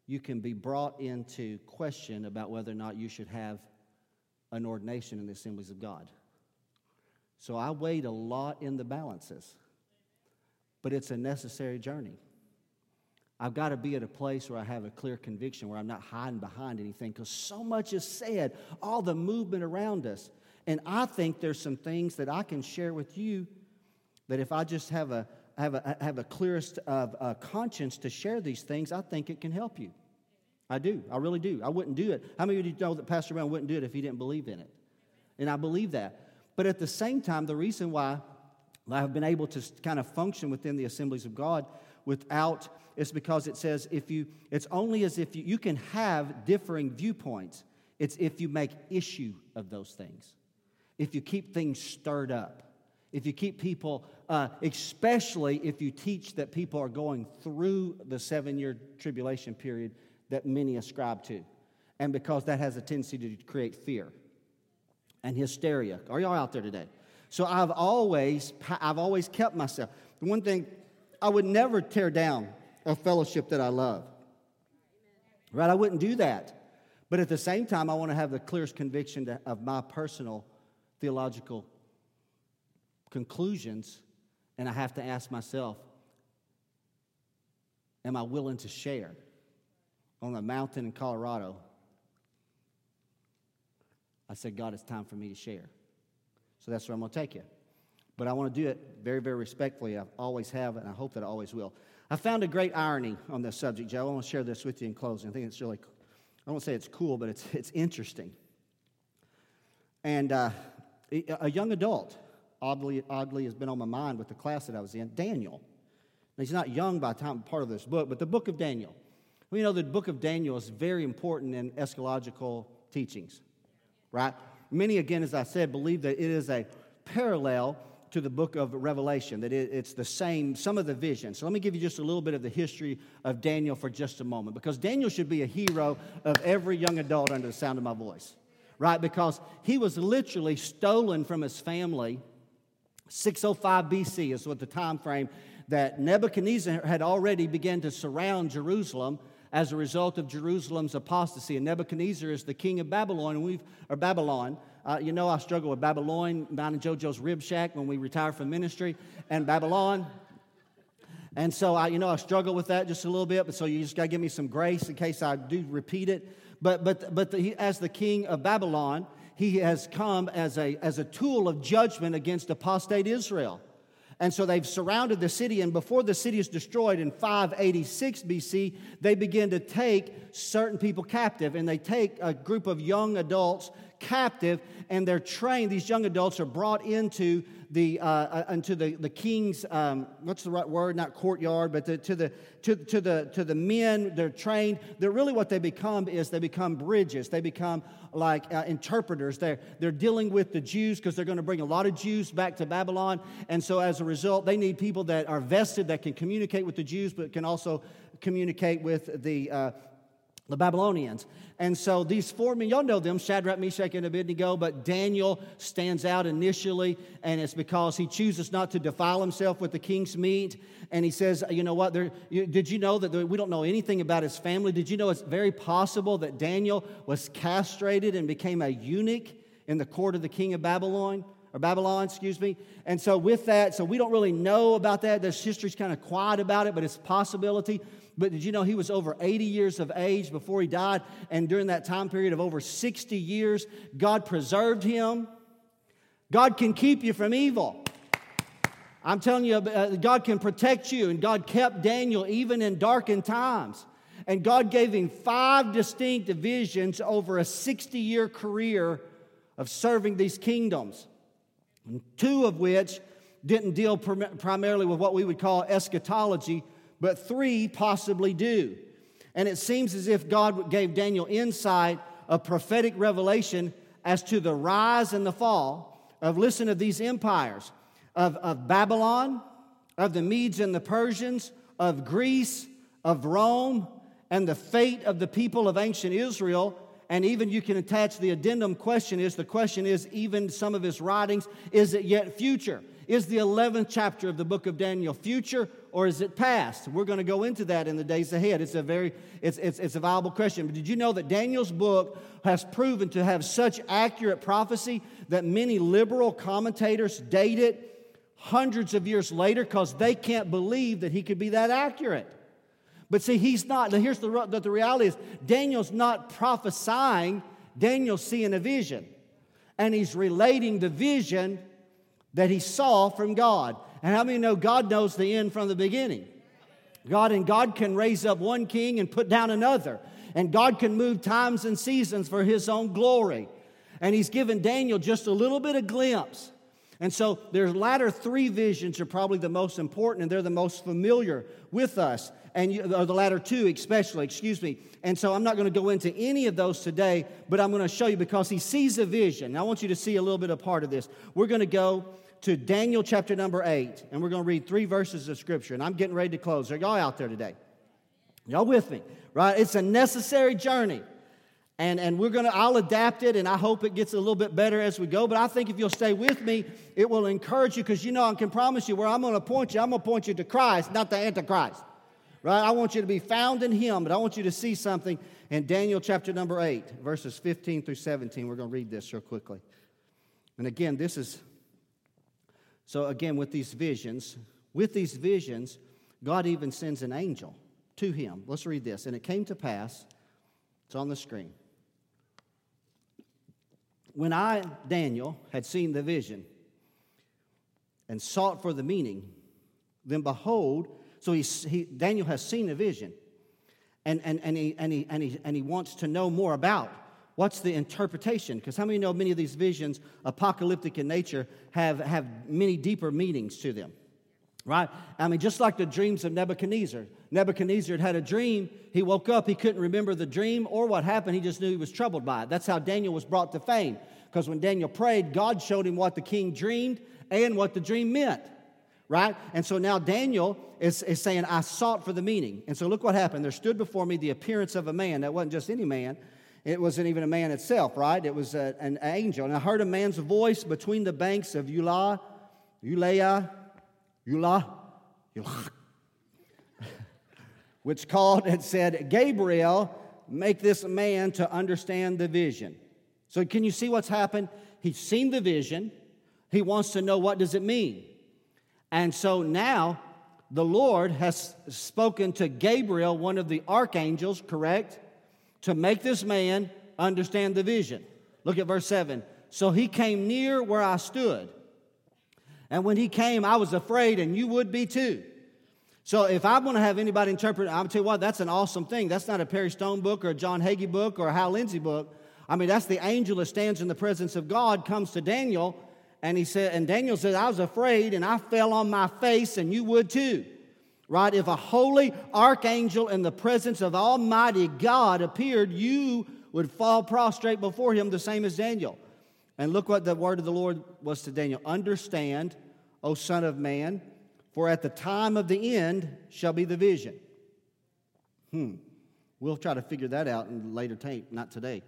you can be brought into question about whether or not you should have an ordination in the assemblies of God. So I weighed a lot in the balances, but it's a necessary journey. I've got to be at a place where I have a clear conviction, where I'm not hiding behind anything, because so much is said, all the movement around us. And I think there's some things that I can share with you that if I just have a, have a, have a clearest of uh, conscience to share these things, I think it can help you. I do. I really do. I wouldn't do it. How many of you know that Pastor Brown wouldn't do it if he didn't believe in it? And I believe that. But at the same time, the reason why I've been able to kind of function within the assemblies of God without is because it says if you it's only as if you, you can have differing viewpoints it's if you make issue of those things if you keep things stirred up if you keep people uh, especially if you teach that people are going through the seven year tribulation period that many ascribe to and because that has a tendency to create fear and hysteria are y'all out there today so i've always i've always kept myself the one thing I would never tear down a fellowship that I love. Right? I wouldn't do that. But at the same time, I want to have the clearest conviction to, of my personal theological conclusions, and I have to ask myself, am I willing to share on a mountain in Colorado? I said, God, it's time for me to share. So that's where I'm going to take you but I want to do it very, very respectfully. I always have, and I hope that I always will. I found a great irony on this subject, Joe. I want to share this with you in closing. I think it's really, I won't say it's cool, but it's, it's interesting. And uh, a young adult, oddly, oddly, has been on my mind with the class that I was in, Daniel. Now, he's not young by the time part of this book, but the book of Daniel. We know the book of Daniel is very important in eschatological teachings, right? Many, again, as I said, believe that it is a parallel to the book of Revelation, that it, it's the same, some of the visions. So let me give you just a little bit of the history of Daniel for just a moment, because Daniel should be a hero of every young adult under the sound of my voice, right? Because he was literally stolen from his family. 605 BC is what the time frame that Nebuchadnezzar had already begun to surround Jerusalem as a result of Jerusalem's apostasy. And Nebuchadnezzar is the king of Babylon, and we've, or Babylon. Uh, you know, I struggle with Babylon, down in JoJo's Rib Shack when we retire from ministry, and Babylon. And so, I, you know, I struggle with that just a little bit, but so you just got to give me some grace in case I do repeat it. But, but, but the, he, as the king of Babylon, he has come as a, as a tool of judgment against apostate Israel. And so they've surrounded the city, and before the city is destroyed in 586 BC, they begin to take certain people captive, and they take a group of young adults captive, and they're trained. These young adults are brought into the, uh, uh, into the, the king's, um, what's the right word? Not courtyard, but the, to, the, to, to, the, to the men. They're trained. They're really what they become is they become bridges. They become like uh, interpreters. They're, they're dealing with the Jews because they're going to bring a lot of Jews back to Babylon. And so as a result, they need people that are vested, that can communicate with the Jews, but can also communicate with the, uh, the Babylonians. And so these four men, y'all know them, Shadrach, Meshach, and Abednego, but Daniel stands out initially, and it's because he chooses not to defile himself with the king's meat. And he says, You know what? There, you, did you know that there, we don't know anything about his family? Did you know it's very possible that Daniel was castrated and became a eunuch in the court of the king of Babylon? Or Babylon, excuse me. And so, with that, so we don't really know about that. This history's kind of quiet about it, but it's a possibility. But did you know he was over 80 years of age before he died? And during that time period of over 60 years, God preserved him. God can keep you from evil. I'm telling you, uh, God can protect you, and God kept Daniel even in darkened times. And God gave him five distinct visions over a 60 year career of serving these kingdoms, two of which didn't deal prim- primarily with what we would call eschatology, but three possibly do. And it seems as if God gave Daniel insight, a prophetic revelation as to the rise and the fall of, listen, of these empires of, of Babylon, of the Medes and the Persians, of Greece, of Rome, and the fate of the people of ancient Israel, and even you can attach the addendum question is the question is even some of his writings is it yet future? Is the 11th chapter of the book of daniel future or is it past? We're going to go into that in the days ahead. It's a very it's, it's, it's a viable question. But did you know that daniel's book has proven to have such accurate prophecy that many liberal commentators date it hundreds of years later because they can't believe that he could be that accurate but see, he's not. Here's the, the, the reality is Daniel's not prophesying, Daniel's seeing a vision. And he's relating the vision that he saw from God. And how many know God knows the end from the beginning? God and God can raise up one king and put down another. And God can move times and seasons for his own glory. And he's given Daniel just a little bit of glimpse. And so their latter three visions are probably the most important and they're the most familiar with us and you, or the latter two especially, excuse me. And so I'm not going to go into any of those today, but I'm going to show you because he sees a vision. I want you to see a little bit of part of this. We're going to go to Daniel chapter number eight, and we're going to read three verses of scripture. And I'm getting ready to close. Are y'all out there today? Y'all with me? Right? It's a necessary journey. And, and we're gonna i'll adapt it and i hope it gets a little bit better as we go but i think if you'll stay with me it will encourage you because you know i can promise you where i'm gonna point you i'm gonna point you to christ not the antichrist right? I want you to be found in Him, but I want you to see something in Daniel chapter number 8, verses 15 through 17. We're going to read this real quickly. And again, this is so again with these visions, with these visions, God even sends an angel to him. Let's read this. And it came to pass, it's on the screen. When I, Daniel, had seen the vision and sought for the meaning, then behold, so he, he, Daniel has seen a vision, and, and, and, he, and, he, and, he, and he wants to know more about what's the interpretation. Because how many know many of these visions, apocalyptic in nature, have, have many deeper meanings to them? Right? I mean, just like the dreams of Nebuchadnezzar. Nebuchadnezzar had had a dream. He woke up, he couldn't remember the dream or what happened. He just knew he was troubled by it. That's how Daniel was brought to fame. Because when Daniel prayed, God showed him what the king dreamed and what the dream meant right? And so now Daniel is, is saying, I sought for the meaning. And so look what happened. There stood before me the appearance of a man. That wasn't just any man, it wasn't even a man itself, right? It was a, an angel. And I heard a man's voice between the banks of Eula, Ulea, Eula, Eula, which called and said, Gabriel, make this man to understand the vision. So can you see what's happened? He's seen the vision. He wants to know what does it mean. And so now the Lord has spoken to Gabriel, one of the archangels, correct, to make this man understand the vision. Look at verse 7. So he came near where I stood. And when he came, I was afraid, and you would be too. So if I'm going to have anybody interpret, I'm tell you what, that's an awesome thing. That's not a Perry Stone book or a John Hagee book or a Hal Lindsey book. I mean, that's the angel that stands in the presence of God, comes to Daniel, and he said, and Daniel said, I was afraid and I fell on my face, and you would too. Right? If a holy archangel in the presence of Almighty God appeared, you would fall prostrate before him, the same as Daniel. And look what the word of the Lord was to Daniel Understand, O Son of Man, for at the time of the end shall be the vision. Hmm. We'll try to figure that out in later tape, not today.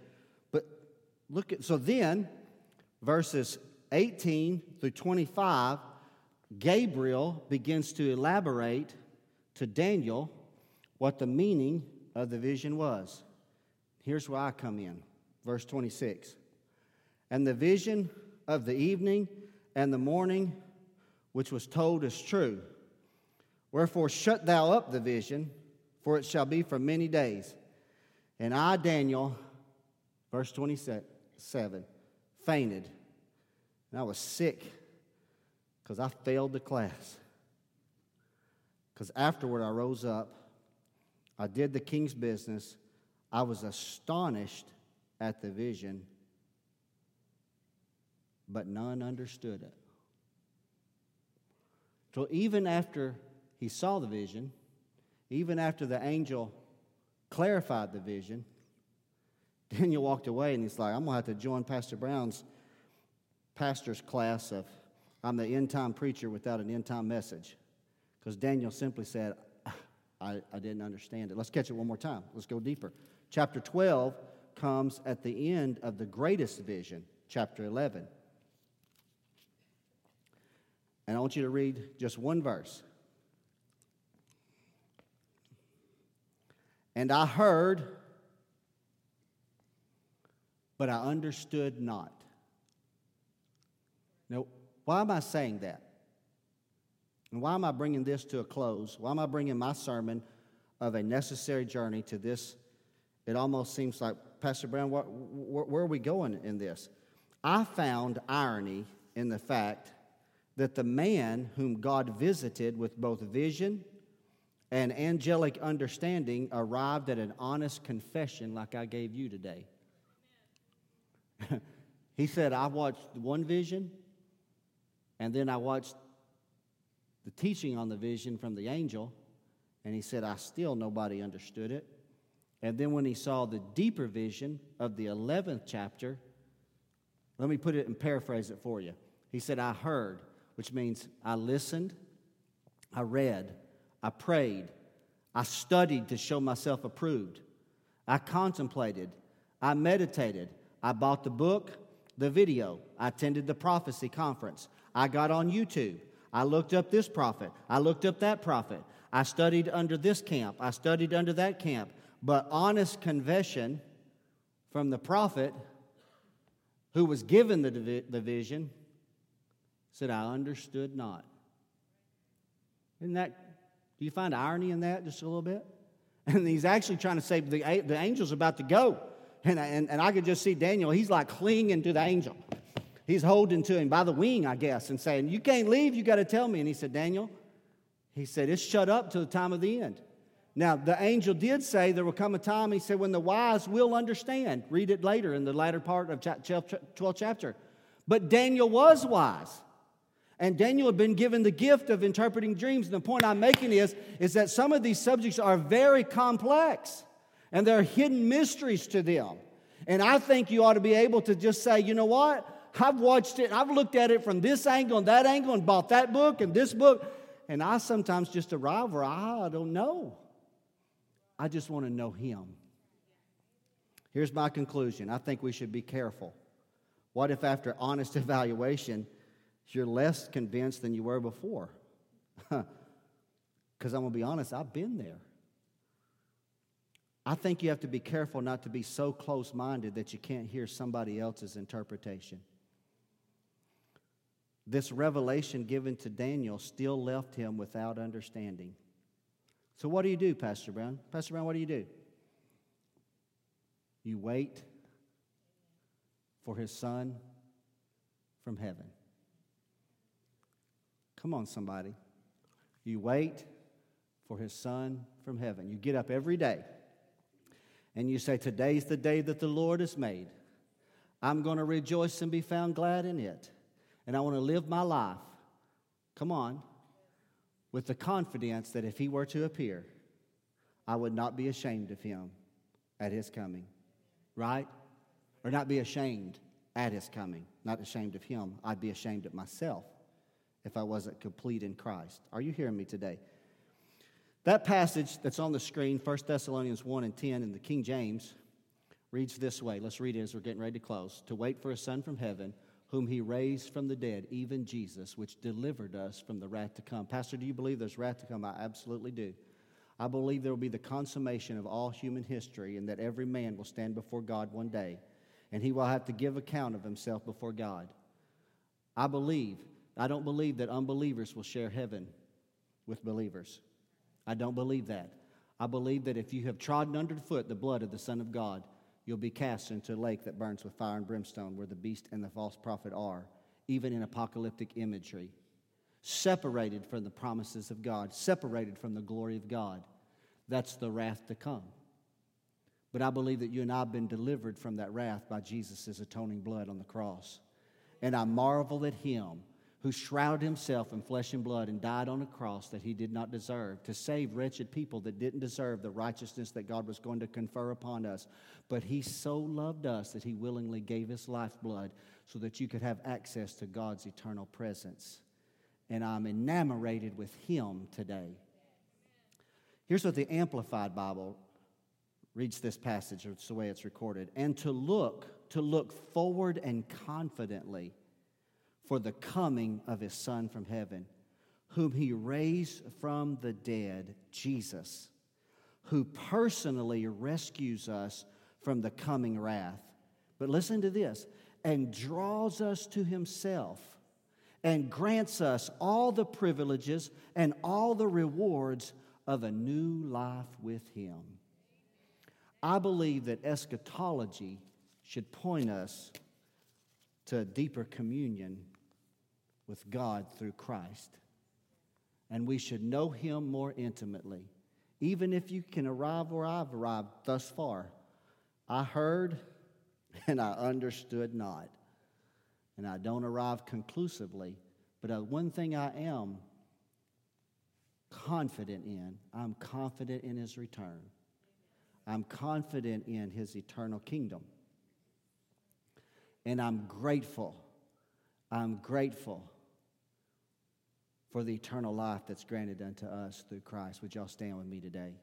But look at, so then, verses 18 through 25, Gabriel begins to elaborate to Daniel what the meaning of the vision was. Here's where I come in. Verse 26. And the vision of the evening and the morning, which was told, is true. Wherefore, shut thou up the vision, for it shall be for many days. And I, Daniel, verse 27, fainted and I was sick because I failed the class. Because afterward, I rose up, I did the king's business, I was astonished at the vision, but none understood it. So even after he saw the vision, even after the angel clarified the vision, Daniel walked away and he's like, I'm going to have to join Pastor Brown's pastor's class of I'm the end time preacher without an end time message. Because Daniel simply said, I, I didn't understand it. Let's catch it one more time. Let's go deeper. Chapter 12 comes at the end of the greatest vision, chapter 11. And I want you to read just one verse. And I heard, but I understood not. Now, why am I saying that? And why am I bringing this to a close? Why am I bringing my sermon of a necessary journey to this? It almost seems like, Pastor Brown, what, where are we going in this? I found irony in the fact that the man whom God visited with both vision and angelic understanding arrived at an honest confession like I gave you today. [LAUGHS] he said, I watched one vision, and then I watched the teaching on the vision from the angel, and he said, I still nobody understood it. And then when he saw the deeper vision of the 11th chapter, let me put it and paraphrase it for you. He said, I heard, which means I listened, I read, I prayed, I studied to show myself approved, I contemplated, I meditated, I bought the book, the video, I attended the prophecy conference, I got on YouTube, I looked up this prophet. I looked up that prophet. I studied under this camp. I studied under that camp. But honest confession from the prophet who was given the, vision said, I understood not. Isn't that, do you find irony in that just a little bit? [LAUGHS] And he's actually trying to say the, the angel's about to go. And, and, and I could just see Daniel, he's like clinging to the angel. He's holding to him by the wing, I guess, and saying, You can't leave, you got to tell me. And he said, Daniel, he said, It's shut up to the time of the end. Now, the angel did say there will come a time, he said, when the wise will understand. Read it later in the latter part of 12th chapter. But Daniel was wise. And Daniel had been given the gift of interpreting dreams. And the point I'm making is, is that some of these subjects are very complex and there are hidden mysteries to them. And I think you ought to be able to just say, you know what? I've watched it, I've looked at it from this angle and that angle and bought that book and this book. And I sometimes just arrive where I don't know. I just want to know Him. Here's my conclusion I think we should be careful. What if, after honest [LAUGHS] evaluation, you're less convinced than you were before? [LAUGHS] Because I'm going to be honest, I've been there. I think you have to be careful not to be so close minded that you can't hear somebody else's interpretation this revelation given to Daniel still left him without understanding. So, what do you do, Pastor Brown? Pastor Brown, what do you do? You wait for his son from heaven. Come on, somebody. You wait for his son from heaven. You get up every day and you say, Today's the day that the Lord has made. I'm going to rejoice and be found glad in it and I want to live my life, come on, with the confidence that if he were to appear, I would not be ashamed of him at his coming. Right? Or not be ashamed at his coming. Not ashamed of him. I'd be ashamed of myself if I wasn't complete in Christ. Are you hearing me today? That passage that's on the screen, 1 Thessalonians 1 and 10 in the King James, reads this way. Let's read it as we're getting ready to close. To wait for a son from heaven whom he raised from the dead, even Jesus, which delivered us from the wrath to come. Pastor, do you believe there's wrath to come? I absolutely do. I believe there will be the consummation of all human history and that every man will stand before God one day and he will have to give account of himself before God. I believe, I don't believe that unbelievers will share heaven with believers. I don't believe that. I believe that if you have trodden underfoot the blood of the Son of God, you'll be cast into a lake that burns with fire and brimstone, where the beast and the false prophet are, even in apocalyptic imagery. Separated from the promises of God, separated from the glory of God. That's the wrath to come. But I believe that you and I have been delivered from that wrath by Jesus' atoning blood on the cross. And I marvel at him who shrouded himself in flesh and blood and died on a cross that he did not deserve to save wretched people that didn't deserve the righteousness that God was going to confer upon us. But he so loved us that he willingly gave his lifeblood so that you could have access to God's eternal presence. And I'm enamored with him today. Here's what the Amplified Bible reads this passage, it's the way it's recorded, and to look, to look forward and confidently for the coming of his Son from heaven, whom he raised from the dead, Jesus, who personally rescues us from the coming wrath. But listen to this and draws us to himself and grants us all the privileges and all the rewards of a new life with him. I believe that eschatology should point us to a deeper communion with God through Christ. And we should know Him more intimately. Even if you can arrive where I've arrived thus far, I heard [LAUGHS] and I understood not. And I don't arrive conclusively, but uh, one thing I am confident in I'm confident in His return. I'm confident in His eternal kingdom. And I'm grateful. I'm grateful for the eternal life that's granted unto us through Christ. Would y'all stand with me today?